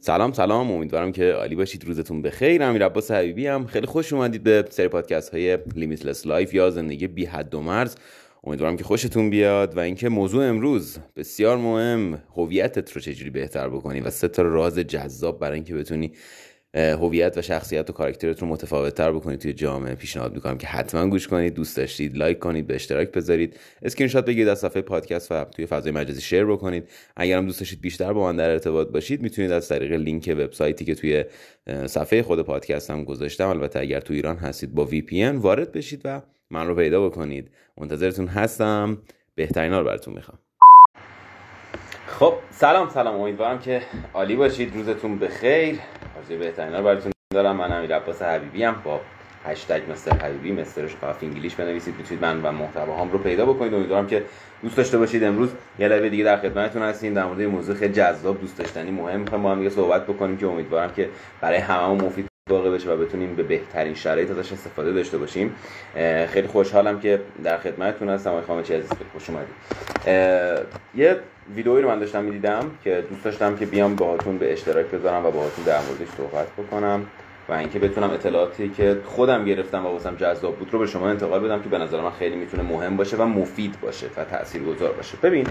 سلام سلام. امیدوارم که عالی باشید. روزتون بخیر. امیر عباس حبیبی‌ام. خیلی خوش اومدید به سری پادکست های Limitless Life یا زندگی بی حد و مرز. امیدوارم که خوشتون بیاد و اینکه موضوع امروز بسیار مهم. هویتت رو چجوری بهتر بکنی و سه تا راز جذاب برای اینکه بتونی هویت و شخصیت و کاراکترت رو متفاوت تر بکنید توی جامعه. پیشنهاد می‌کنم که حتما گوش کنید دوست داشتید لایک کنید به اشتراک بذارید. اسکرین شات بگیرید از صفحه پادکست و توی فضای مجازی share بکنید. اگرم دوست داشتید بیشتر با من در ارتباط باشید می‌تونید از طریق لینک وبسایتی که توی صفحه خود پادکست هم گذاشتم البته اگر تو ایران هستید با VPN وارد بشید و من رو پیدا بکنید. منتظرتون هستم. بهترین رو براتون می‌خوام. خب سلام سلام. امیدوارم که عالی باشید. روزتون بخیر. آرزوی بهترین رو براتون دارم. من امیر عباس حبیبی ام. با هشتگ مستر حبیبی مسترش فقط انگلیش بنویسید. می‌تونید من و محتواهام رو پیدا بکنید. امیدوارم که دوست داشته باشید. امروز یه live دیگه در خدمتتون هستیم. در مورد موضوع خیلی جذاب دوست داشتنی مهم. می‌خوام با هم دیگه صحبت بکنیم که امیدوارم که برای هممون مفید واقع بشه و بتونیم به بهترین شرایط ازش استفاده داشته باشیم. خیلی خوشحالم که در خدمتتون هستم. آقای خامچی عزیز خوش اومدید. یه ویدئویی رو من داشتم می‌دیدم که دوست داشتم که بیام باهاتون به اشتراک بذارم و باهاتون در موردش صحبت بکنم و اینکه بتونم اطلاعاتی که خودم گرفتم و واسم جذاب بود رو به شما انتقال بدم که به نظر من خیلی می‌تونه مهم باشه و مفید باشه و تاثیرگذار باشه. ببین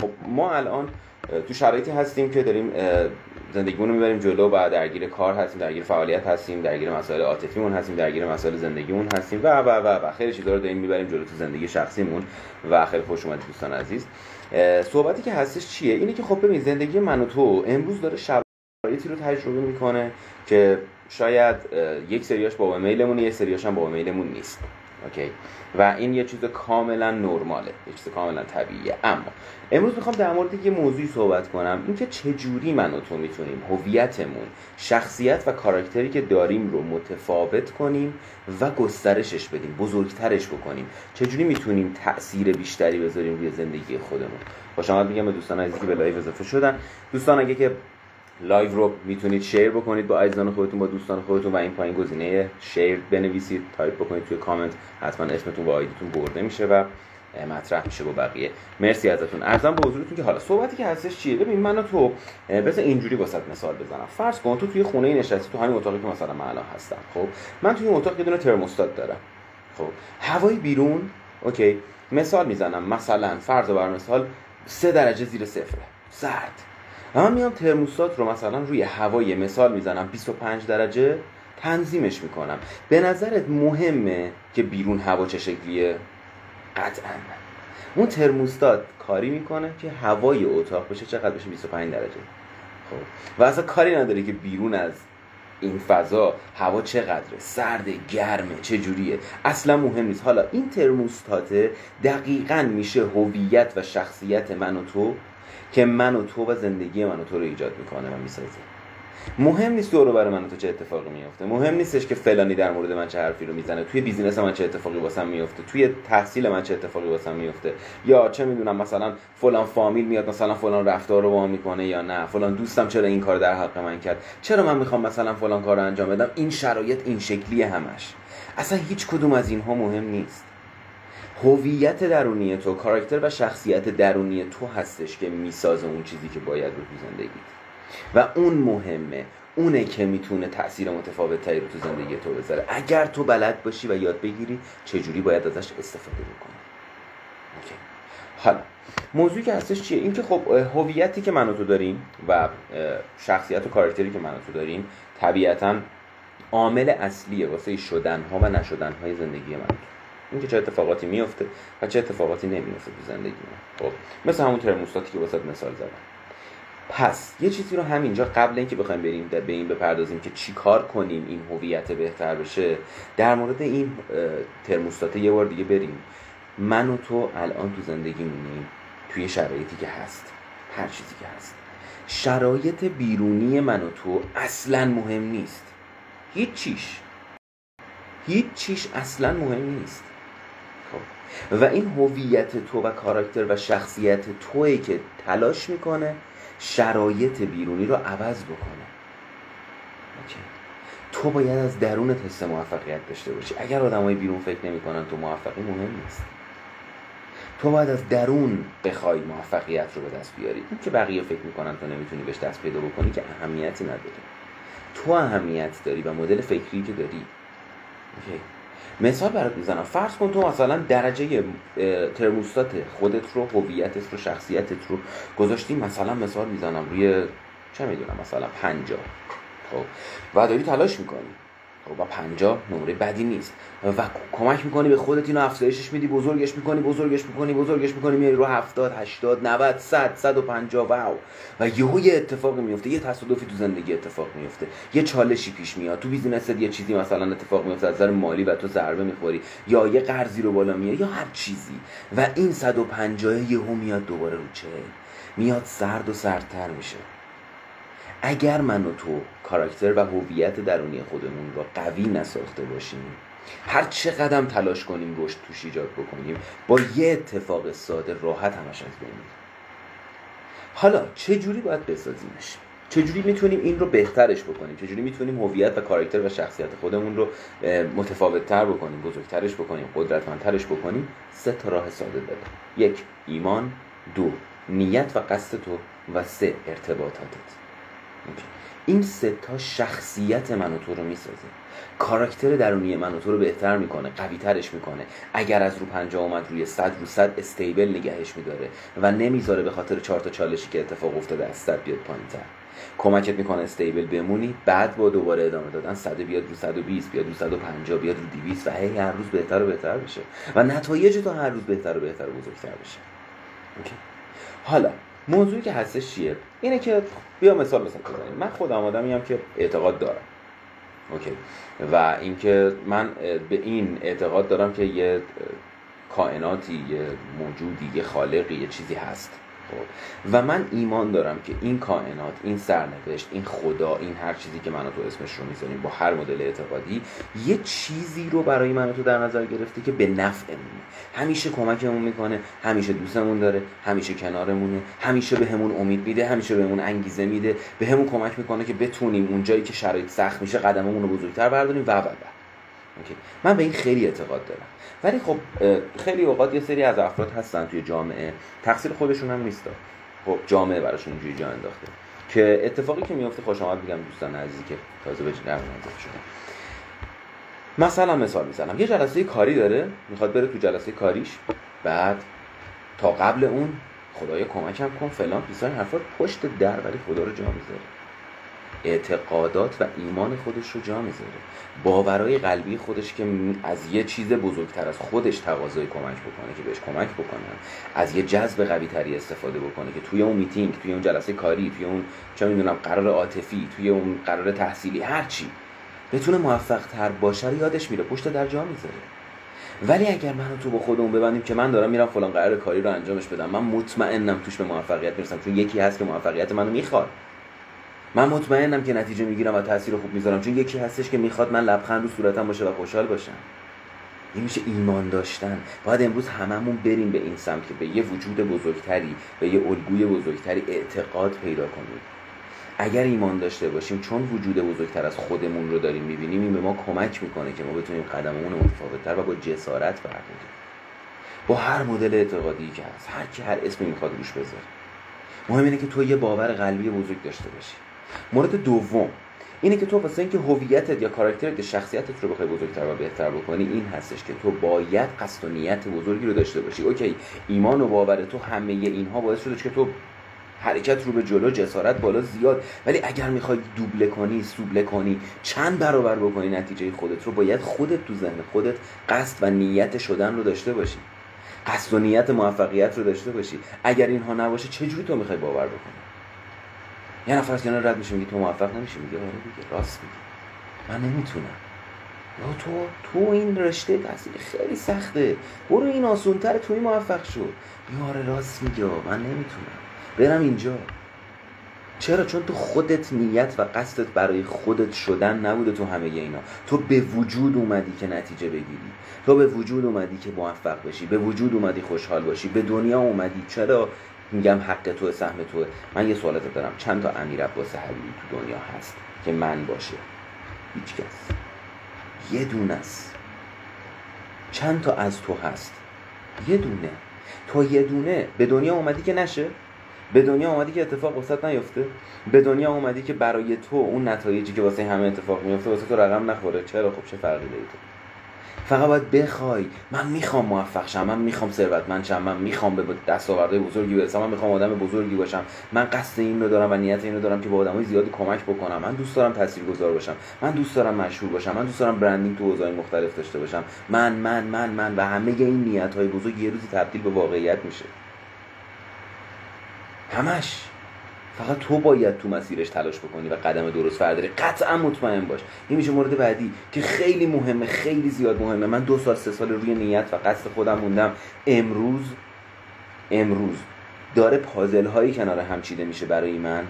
خب ما الان تو شرایطی هستیم که داریم زندگیمون رو می‌بریم جلو و درگیر کار هستیم درگیر فعالیت هستیم درگیر مسائل عاطفیمون هستیم درگیر مسائل زندگیمون هستیم و و و و خیلی چیزا رو داریم می‌بریم جلو تو زندگی شخصیمون و خیلی خوش اومدید دوستان عزیز. صحبتی که هستش چیه؟ اینه که خب ببین زندگی من و تو امروز داره شرایطی رو تجربه می‌کنه که شاید یک سریاش با میلمون یک سریاش هم با میلمون نیست. Okay. و این یه چیز کاملا نرماله یه چیز کاملا طبیعیه. اما امروز می‌خوام در مورد یه موضوعی صحبت کنم اینکه چجوری من و تو می‌تونیم هویتمون شخصیت و کاراکتری که داریم رو متفاوت کنیم و گسترشش بدیم بزرگترش بکنیم. چجوری می‌تونیم تاثیر بیشتری بذاریم روی زندگی خودمون؟ خوش آمد میگم به دوستان عزیزی که به live اضافه شدن. دوستان اگه که live رو می‌تونید share بکنید با عزیزان خودتون با دوستان خودتون و این پایین گزینه share بنویسید تایپ بکنید توی کامنت. حتما اسمتون و آیدیتون برده میشه و مطرح میشه با بقیه. مرسی ازتون. ارزم به حضورتون که حالا صحبتی که هستش چیه؟ ببین من تو بذار اینجوری واسط مثال بزنم. فرض کن تو توی خونه نشستی تو همین اتاقی که مثلا من الان هستم خب؟ من توی این اتاق یه دونه ترموستات دارم خب؟ هوای بیرون اوکی. مثال می‌زنم. مثلا فرض بر مثال سه درجه زیر صفره. سرد. و من میام ترموستات رو مثلا روی هوای مثال می‌زنم 25 درجه تنظیمش می‌کنم. به نظرت مهمه که بیرون هوا چه شکلیه؟ قطعا. اون ترموستات کاری می‌کنه که هوای اتاق بشه چقدر بشه 25 درجه. خب. و اصلا کاری نداره که بیرون از این فضا هوا چقدره سرد گرمه چه جوریه. اصلا مهم نیست. حالا این ترموستات دقیقا میشه هویت و شخصیت من و تو که من و تو و زندگی من و تو رو ایجاد می‌کنه و می‌سازه. مهم نیست دور برای من و تو چه اتفاقی میفته مهم نیستش که فلانی در مورد من چه حرفی رو می‌زنه. توی بیزینس من چه اتفاقی واسم میفته توی تحصیل من چه اتفاقی واسم میفته یا چه می‌دونم مثلا فلان فامیل میاد مثلا فلان رفتار رو با می‌کنه یا نه. فلان دوستم چرا این کار در حق من کرد؟ چرا من می‌خوام مثلا فلان کار رو انجام بدم؟ این شرایط این شکلی همش. اصلا هیچ کدوم از اینها مهم نیست. هویت درونی تو کاراکتر و شخصیت درونی تو هستش که می‌سازه اون چیزی که باید رو تو زندگی و اون مهمه اونه که می‌تونه تاثیر متفاوت تری رو تو زندگی تو بذاره. اگر تو بلد باشی و یاد بگیری چجوری باید ازش استفاده بکنی؟ اوکی. حالا موضوعی که هستش چیه؟ اینکه خب هویتی که من تو داریم و شخصیت و کاراکتری که من تو داریم طبیعتا عامل اصلیه واسه شدن ها و نشدن های زندگی من. اینکه چه اتفاقاتی میفته و چه اتفاقاتی نمیفته تو زندگی من خب مثل همون ترموستاتی که واسه مثال زدم. پس یه چیزی رو همینجا قبل اینکه بخوایم بریم به این بپردازیم که چی کار کنیم این هویت بهتر بشه در مورد این ترموستات یه بار دیگه بریم. من و تو الان تو زندگی مونیم توی شرایطی که هست. هر چیزی که هست. شرایط بیرونی من و تو اصلا مهم نیست. هیچ چیش. هیچ چیش اصلا مهم نیست. و این هویت تو و کاراکتر و شخصیت توی که تلاش می‌کنه شرایط بیرونی رو عوض بکنه. اوکی. تو باید از درونت حس موفقیت داشته باشی. اگر آدمای بیرون فکر نمی‌کنن تو موفقی مهم نیست. تو باید از درون بخوای موفقیت رو به دست بیاری. این که بقیه فکر می‌کنن تو نمی‌تونی بهش دست پیدا بکنی که اهمیتی نداره. تو اهمیت داری و مدل فکری که داری. اوکی. مثال برات می‌زنم. فرض کن تو مثلا درجه ترموستات خودت رو هویتت رو شخصیتت رو گذاشتی مثلا مثال می‌زنم روی چه می‌دونم مثلا پنجاه. خب. و داری تلاش می‌کنی. و پنجاه نمره بدی نیست. و کمک می‌کنی به خودت اینو افزایشش میدی بزرگش می‌کنی بزرگش می‌کنی بزرگش می‌کنی میاری رو 70 80 90 100 150 واو. و یهو یه اتفاقی میفته یه تصادفی تو زندگی اتفاق میفته یه چالشی پیش میاد. تو بیزینست یه چیزی مثلا اتفاق میفته از نظر مالی و تو ضربه می‌خوری. یا یه قرضی رو بالا میاد یا هر چیزی. و این 150 یهو میاد دوباره رو چه میاد سرد و سردتر میشه. اگر من و تو کاراکتر و هویت درونی خودمون رو قوی نساخته باشیم هر چه قدم تلاش کنیم رشد توش ایجاد بکنیم با یه اتفاق ساده راحت همش از بین حالا چه جوری باید بسازیمش؟ چجوری می‌تونیم این رو بهترش بکنیم؟ چجوری می‌تونیم هویت و کاراکتر و شخصیت خودمون رو متفاوت تر بکنیم بزرگترش بکنیم قدرتمندترش بکنیم؟ سه تا راه ساده داره یک ایمان. دو نیت و قصد تو و سه ارتباطاتت. این سه تا شخصیت من و تو رو می‌سازه. کاراکتر درونی من و تو رو بهتر می‌کنه قوی ترش می‌کنه. اگر از رو پنجاه اومد روی صد رو صد استیبل نگهش میداره و نمی‌ذاره به خاطر چهار تا چالشی که اتفاق افتاده از صد بیاد پایین تر کمکت می‌کنه stable بمونی بعد با دوباره ادامه دادن صد بیاد رو 120 بیاد رو 150 بیاد رو 200 و هی هر روز بهتر و بهتر بشه و نتایج تو هر روز بهتر و بهتر و بزرگتر بشه okay. حالا موضوعی که هستش چیه؟ اینه که بیا مثال مثلا بزنیم. من خودم آدمی که اعتقاد دارم. okay. و اینکه من به این اعتقاد دارم که یه کائناتی یه موجودی یه خالقی یه چیزی هست. و من ایمان دارم که این کائنات این سرنوشت این خدا این هر چیزی که من تو اسمش رو می‌ذاریم با هر مدل اعتقادی یه چیزی رو برای من تو در نظر گرفته که به نفعمونه همیشه کمکمون می‌کنه همیشه دوستمون داره همیشه کنارمونه همیشه به همون امید میده همیشه به همون انگیزه میده به همون کمک می‌کنه که بتونیم اون جایی که شرایط سخت میشه قدممون رو بزرگتر برداریم و و. من به این خیلی اعتقاد دارم. ولی خب خیلی اوقات یه سری از افراد هستن توی جامعه. تقصیر خودشون هم نیست. خب جامعه براشون اینجوری جا انداخته. که اتفاقی که میفته خوش آمد میگم دوستان عزیزی که تازه به جنر شده مثلا مثال می‌زنم. یه جلسه کاری داره. می‌خواد بره تو جلسه کاریش. بعد تا قبل اون خدایا کمکم کن فلان پیسان حرفات پشت در ولی خدا رو جا می‌ذاره. اعتقادات و ایمان خودش رو جا می‌ذاره. باورای قلبی خودش که از یه چیز بزرگتر از خودش تقاضای کمک بکنه که بهش کمک بکنن از یه جذب قوی تری استفاده بکنه که توی اون میتینگ توی اون جلسه کاری توی اون چه می‌دونم قرار عاطفی توی اون قرار تحصیلی هر چی بتونه موفق تر باشه یادش میره پشت در جا می‌ذاره. ولی اگر منو تو با خودمون ببندیم که من دارم میرم فلان قرار کاری رو انجامش بدم من مطمئنم توش به موفقیت می‌رسم چون یکی هست که موفقیت منو می‌خواد. من مطمئنم که نتیجه می‌گیرم و تاثیر خوب می‌ذارم چون یکی هستش که می‌خواد من لبخند رو صورتم باشه و خوشحال باشم. این میشه ایمان داشتن. باید امروز هممون بریم به این سمت که به یه وجود بزرگتری به یه الگوی بزرگتری اعتقاد پیدا کنیم. اگر ایمان داشته باشیم چون وجود بزرگتر از خودمون رو داریم می‌بینیم این به ما کمک می‌کنه که ما بتونیم قدممون متفاوتتر و با جسارت برداریم با هر مدل اعتقادی که هست هر کی هر اسمی می‌خواد روش بذاره. مهم اینه که تو یه باور قلبی بزرگ داشته باشی. مورد دوم اینه که تو واسه اینکه هویتت یا کاراکترت یا شخصیتت رو بخوای بزرگتر و بهتر بکنی این هستش که تو باید قصد و نیت بزرگی رو داشته باشی. اوکی ایمان و باور تو همه اینها باعث شده که تو حرکت رو به جلو جسارت بالا زیاد. ولی اگر می‌خوای دوبله کنی سوبله کنی چند برابر بکنی نتیجه خودت رو باید خودت تو ذهن خودت قصد و نیت شدن رو داشته باشی. قصد و نیت موفقیت رو داشته باشی. اگر اینها نباشه چجوری تو می‌خوای باور بکنی؟ یه نفر از کنار رد میشه میگه تو موفق نمیشی؟ میگه آره دیگه راست میگه. من نمی‌تونم. یا تو تو این رشته تحصیل خیلی سخته. برو این آسونتر توی موفق شد یا آره راست میگه. من نمی‌تونم. برم اینجا. چرا؟ چون تو خودت نیت و قصدت برای خودت شدن نبوده تو همه اینا. تو به وجود اومدی که نتیجه بگیری. تو به وجود اومدی که موفق بشی. به وجود اومدی خوشحال باشی. به دنیا اومدی. چرا؟ میگم حق تو سهم تو. من یه سوالت دارم. چند تا امیر عباس حبیبی تو دنیا هست که من باشه؟ هیچ کس. یه دونه است. چند تا از تو هست؟ یه دونه. تو یه دونه به دنیا اومدی که نشه؟ به دنیا اومدی که اتفاق وسط نیفته؟ به دنیا اومدی که برای تو اون نتایجی که واسه همه اتفاق میفته واسه تو رقم نخوره؟ چرا؟ خب چه فرقی داره؟ تو فقط باید بخوای. من می‌خوام موفق شم من می‌خوام ثروتمند شم من می‌خوام به دستاوردهای بزرگی برسم من می‌خوام آدم بزرگی باشم. من قصد این رو دارم و نیت این رو دارم که با آدمای زیادی کمک بکنم. من دوست دارم تاثیرگذار باشم. من دوست دارم مشهور باشم. من دوست دارم برندینگ تو حوزه‌های مختلف داشته باشم. من من من من و همه این نیت های بزرگ یه روزی تبدیل به واقعیت میشه. همش. فقط تو باید تو مسیرش تلاش بکنی و قدم درست فرداری. قطعا مطمئن باش. این میشه مورد بعدی که خیلی مهمه خیلی زیاد مهمه. من دو سال سه سال روی نیت و قصد خودم موندم. امروز امروز داره پازل هایی کنار هم چیده میشه برای من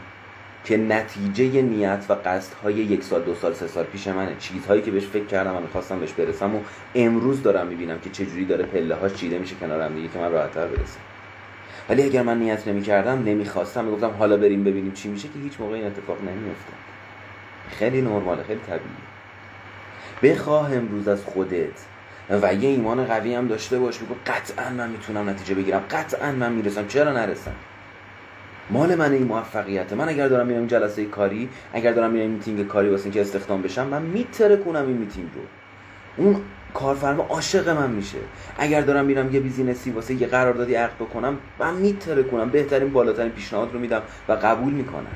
که نتیجه نیت و قصد های یک سال دو سال سه سال پیش منه. چیزهایی که بهش فکر کردم و می‌خواستم بهش برسم و امروز دارم می‌بینم که چجوری داره پله هاش چیده میشه کنار هم دیگه که من راحتتر برسم. ولی اگر من نیت نمی کردم نمی‌خواستم. می‌گفتم حالا بریم ببینیم چی میشه که هیچ موقع این اتفاق نمیفته خیلی نرماله خیلی طبیعی بخواه امروز از خودت و یه ایمان قوی هم داشته باش. بگو قطعا من می‌تونم نتیجه بگیرم. قطعا من می‌رسم. چرا نرسم؟ مال من این موفقیته. من اگر دارم میرم جلسه کاری اگر دارم میرم میتینگ کاری واسه اینکه استخدام بشم من می‌ترکونم این میتینگ رو. اون کارفرما عاشق من میشه. اگر دارم میرم یه business ی واسه یه قراردادی عقد بکنم من می‌ترکونم بهترین بالاترین پیشنهاد رو میدم و قبول می‌کنم.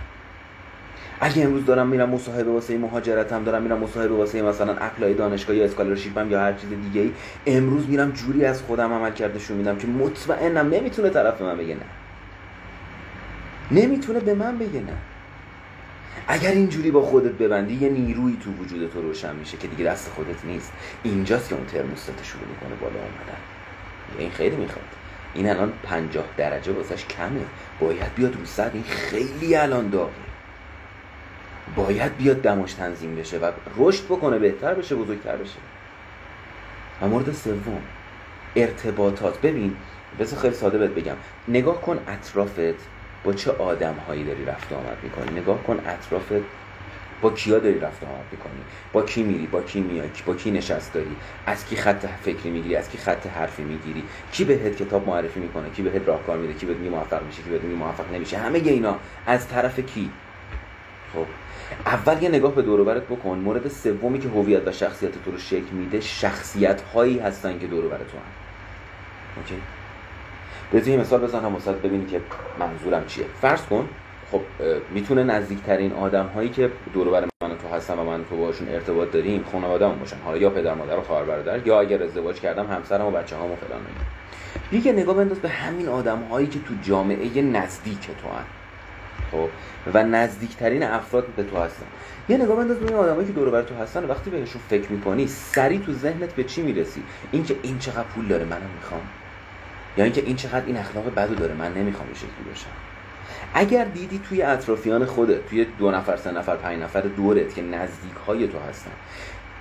اگه امروز دارم میرم مصاحبه واسه مهاجرتم دارم میرم مصاحبه واسه مثلا اپلای دانشگاه یا اسکالرشیپم یا هر چیز دیگه ای امروز میرم جوری از خودم عمل کردشون میدم که مطمئنم نمی‌تونه طرف من بگه نه. نمی‌تونه به من بگه نه. اگر اینجوری با خودت ببندی یه نیروی تو وجود تو روشن میشه که دیگه دست خودت نیست. اینجاست که اون ترموستات شروع می‌کنه بالا اومدن. این خیلی می‌خواد. این الان پنجاه درجه واسش کمه. باید بیاد رو صد این خیلی الان داغه. باید بیاد دماش تنظیم بشه و رشد بکنه بهتر بشه بزرگتر بشه. و مورد سوم ارتباطات. ببین بذار خیلی ساده بهت بگم. نگاه کن اطرافت. با چه آدم هایی داری رفت آمد می‌کنی؟ نگاه کن اطرافت با کیا داری رفت آمد می‌کنی؟ با کی میری؟ با کی میای؟ با کی نشست داری؟ از کی خط فکری می‌گیری؟ از کی خط حرفی می‌گیری؟ کی بهت کتاب معرفی می‌کنه؟ کی بهت راهکار میده؟ کی بهت میگه موفق میشه؟ کی بهت میگه موفق نمیشه؟ همه اینا. از طرف کی؟ خب اول یه نگاه به دور بکن. مورد سومی که هویت و شخصیت تو رو شکل میده شخصیت هایی هستن که دور هم اوکی؟ بهت یه مثال بزنم واسه ببینی که منظورم چیه. فرض کن خب می‌تونه نزدیکترین آدم هایی که دور بر من و تو هستن و من و تو باشون ارتباط داریم خانواده‌مون باشن. حالا یا پدر مادر و خواهر برادر یا اگر ازدواج کردم همسرم و بچه هامو فلان دیگه نگاه بنداز به همین آدم هایی که تو جامعه نزدیک تو هن. خب و نزدیکترین افراد به تو هستن. یه نگاه بنداز به این آدمایی که دور بر تو هستن وقتی بهشون فکر می‌کنی سری تو ذهنت به چی می‌رسی؟ اینکه این چقدر پول داره منم می‌خوام. یا اینکه این چقدر این اخلاق بدو داره من نمی‌خوام این شکلی باشم. اگر دیدی توی اطرافیان خودت توی دو نفر سه نفر پنج نفر دورت که نزدیک های تو هستن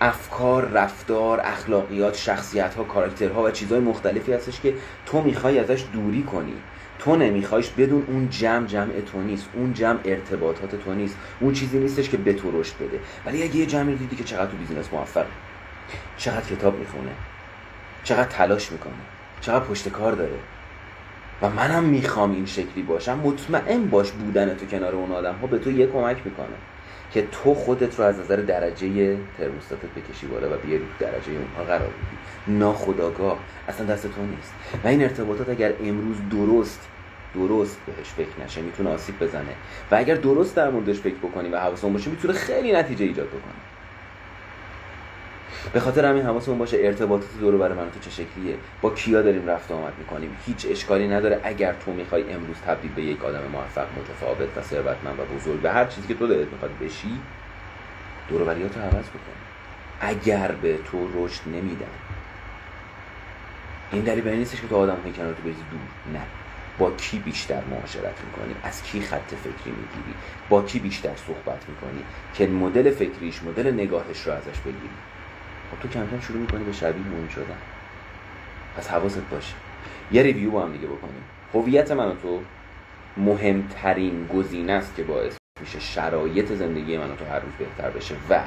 افکار رفتار اخلاقیات شخصیت ها کاراکترها و چیزهای مختلفی هستش که تو می‌خوای ازش دوری کنی. تو نمیخوایش بدون اون جمع جمع تو نیست. اون جمع ارتباطات تو نیست. اون چیزی نیستش که به تو رشد بده. ولی اگه یه جمعی دیدی که چقدر تو بیزینس موفق چقدر کتاب می‌خونه چقدر تلاش می‌کنه چقدر پشت کار داره. و منم می‌خوام این شکلی باشم. مطمئن باش بودن تو کنار اون آدم ها به تو یه کمک می‌کنه که تو خودت رو از نظر درجه ترموستاتت بکشی بالا و بیاری درجه اونها قرار بدی. ناخداگاه اصلا دست تو نیست. و این ارتباطات اگر امروز درست درست بهش فکر نشه می‌تونه آسیب بزنه. و اگر درست در موردش فکر بکنی و حواسمون باشه می‌تونه خیلی نتیجه ایجاد بکنه. به خاطر همین حواسمون باشه ارتباطات دور بر من تو چه شکلیه. با کیا داریم رفت آمد می‌کنیم؟ هیچ اشکالی نداره اگر تو می‌خوای امروز تبدیل به یک آدم موفق متفاوت و ثروتمند و بزرگ به هر چیزی که تو دلت می‌خواد بشی دور رو عوض بکن. اگر به تو رشد نمیدن. این دلیل نیستش که تو آدم های کنار تو بریزی دور. نه. با کی بیشتر معاشرت می‌کنی؟ از کی خط فکری می‌گیری؟ با کی بیشتر صحبت می‌کنی؟ که مدل فکریش مدل نگاهش رو ازش بگیری. خب تو کم کم شروع می‌کنی به شبیه اون شدن. پس حواست باشه. یه ریویو با هم دیگه بکنیم. هویت من و تو مهمترین گزینه است که باعث میشه شرایط زندگی من و تو هر روز بهتر بشه و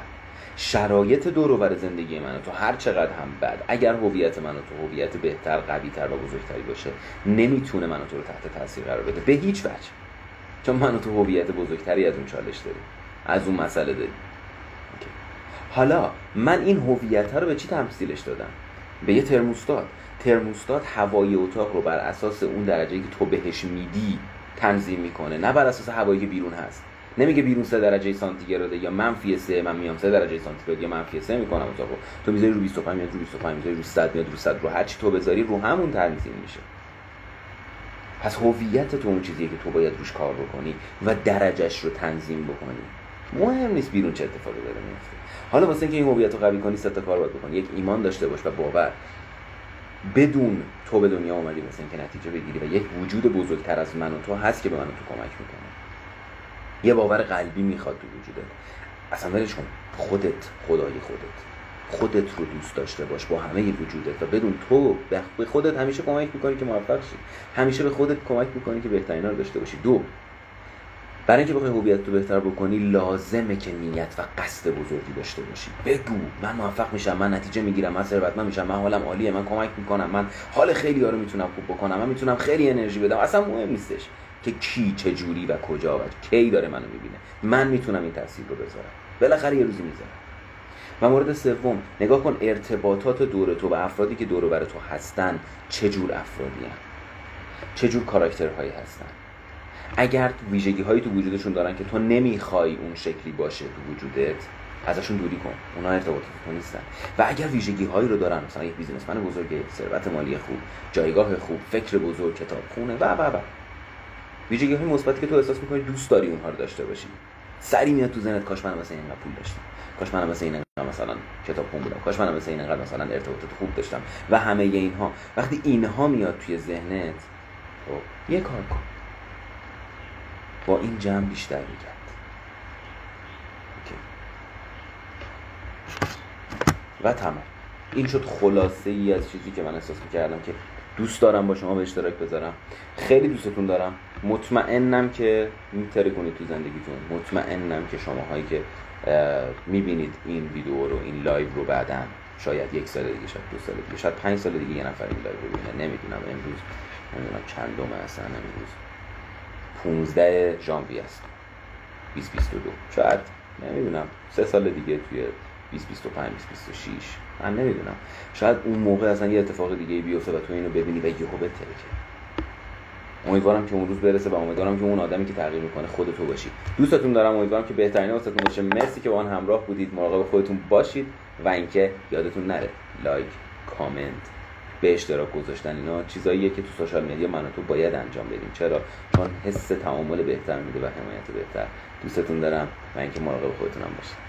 شرایط دور و زندگی من تو هر چقدر هم بد اگر هویت من تو هویت بهتر قوی تر و بزرگتری باشه نمی‌تونه منو تو رو تحت تاثیر قرار بده. به هیچ وجه. چون منو تو هویت بزرگتری از اون چالش داریم. از اون مسئله داریم. حالا من این هویت رو به چی تمثیلش دادم؟ به یه ترموستات ترموستات هوای اتاق رو بر اساس اون درجه که تو بهش میدی تنظیم می‌کنه. نه بر اساس هوایی که بیرون هست. نمیگه بیرون سه درجه سانتیگراده یا منفی سه من میام سه درجه سانتیگراد یا منفی سه می‌کنم اتاقو تو می‌ذاری رو 25 میاد رو 25 می‌ذاری رو 100 میاد رو 100 رو هر چی تو بذاری رو همون تنظیم میشه. پس هویت تو اون چیزیه که تو باید روش کار بکنی و درجهش رو تنظیم بکنی. مهم نیست بیرون چه اتفاقی داره میفته. حالا واسه اینکه این هویت رو قوی کنی سه تا کار باید بکنی. یک ایمان داشته باش و باور. بدون تو به دنیا اومدی مثل اینکه نتیجه بگیری و یک وجود بزرگتر از من و تو هست که به من و تو کمک می‌کنه. یه باور قلبی می‌خواد تو وجودت. اصلا ولش کن. خودت خدای خودت. خودت رو دوست داشته باش با همه وجودت و بدون تو به خودت همیشه کمک می‌کنی که موفق شی. همیشه به خودت کمک می‌کنی که بهترین رو داشته باشی. دو برای اینکه بخوای هویت رو بهتر بکنی لازمه که نیت و قصد بزرگی داشته باشی. بگو من موفق میشم من نتیجه می‌گیرم من ثروتمند میشم من حالم عالیه من کمک می‌کنم من حال خیلی رو می‌تونم خوب بکنم من می‌تونم خیلی انرژی بدم. اصلا مهم نیستش که کی چه جوری و کجا و کی داره منو می‌بینه. من می‌تونم این تاثیر رو بذارم. بالاخره یه روزی می‌ذارم. و مورد سوم نگاه کن ارتباطات دور تو و افرادی که دور بر تو هستن چه جور افرادی هستن؟ چه جور کاراکترهایی هستن؟ اگر ویژگی هایی تو وجودشون دارن که تو نمی‌خوای اون شکلی باشه تو وجودت ازشون دوری کن. اونا ارتباط تو نیستن. و اگر ویژگی هایی رو دارن مثلا یک بیزینسمن بزرگ ثروت مالی خوب جایگاه خوب فکر بزرگ کتاب خونه و و و. ویژگی های مثبتی که تو احساس می‌کنی دوست داری اونها رو داشته باشی. سری میاد تو ذهنت کاش من مثلا اینقدر پول داشتم. کاش من مثلا این مثلا کتاب خون بودم. کاش من مثلا این انقدر مثلا ارتباطات خوب داشتم. و همه اینها. وقتی اینها میاد توی ذهنت خب یه کار کن. با این جمع بیشتر می‌کرد. و تمام. این شد خلاصه ای از چیزی که من احساس می‌کردم که دوست دارم با شما به اشتراک بذارم. خیلی دوستتون دارم. مطمئنم که می‌ترکونید تو زندگیتون. مطمئنم که شماهایی که می‌بینید این ویدیو رو این live رو بعدا شاید یک سال دیگه شاید دو سال دیگه شاید پنج سال دیگه یه نفر این live رو ببینه. نمی‌دونم. امروز نمی‌دونم چندمه اصلا امروز 15 ژانویه است. 2022 شاید نمی‌دونم. سه سال دیگه توی 2025 2026 من نمی‌دونم. شاید اون موقع اصلا یه اتفاق دیگه بیفته و تو اینو ببینی و یهو بترکه امیدوارم که اون روز برسه و امیدوارم که اون آدمی که تغییر می‌کنه خود تو باشی. دوستتون دارم. امیدوارم که بهترین واسهتون باشه. مرسی که با آن همراه بودید. مراقب خودتون باشید. و اینکه یادتون نره. لایک کامنت. به اشتراک گذاشتن اینا چیزاییه که تو سوشال مدیا من تو باید انجام بدیم. چرا؟ چون حس تعامل بهتر میده و حمایت بهتر. دوستتون دارم و اینکه مراقب خودتونم باشید.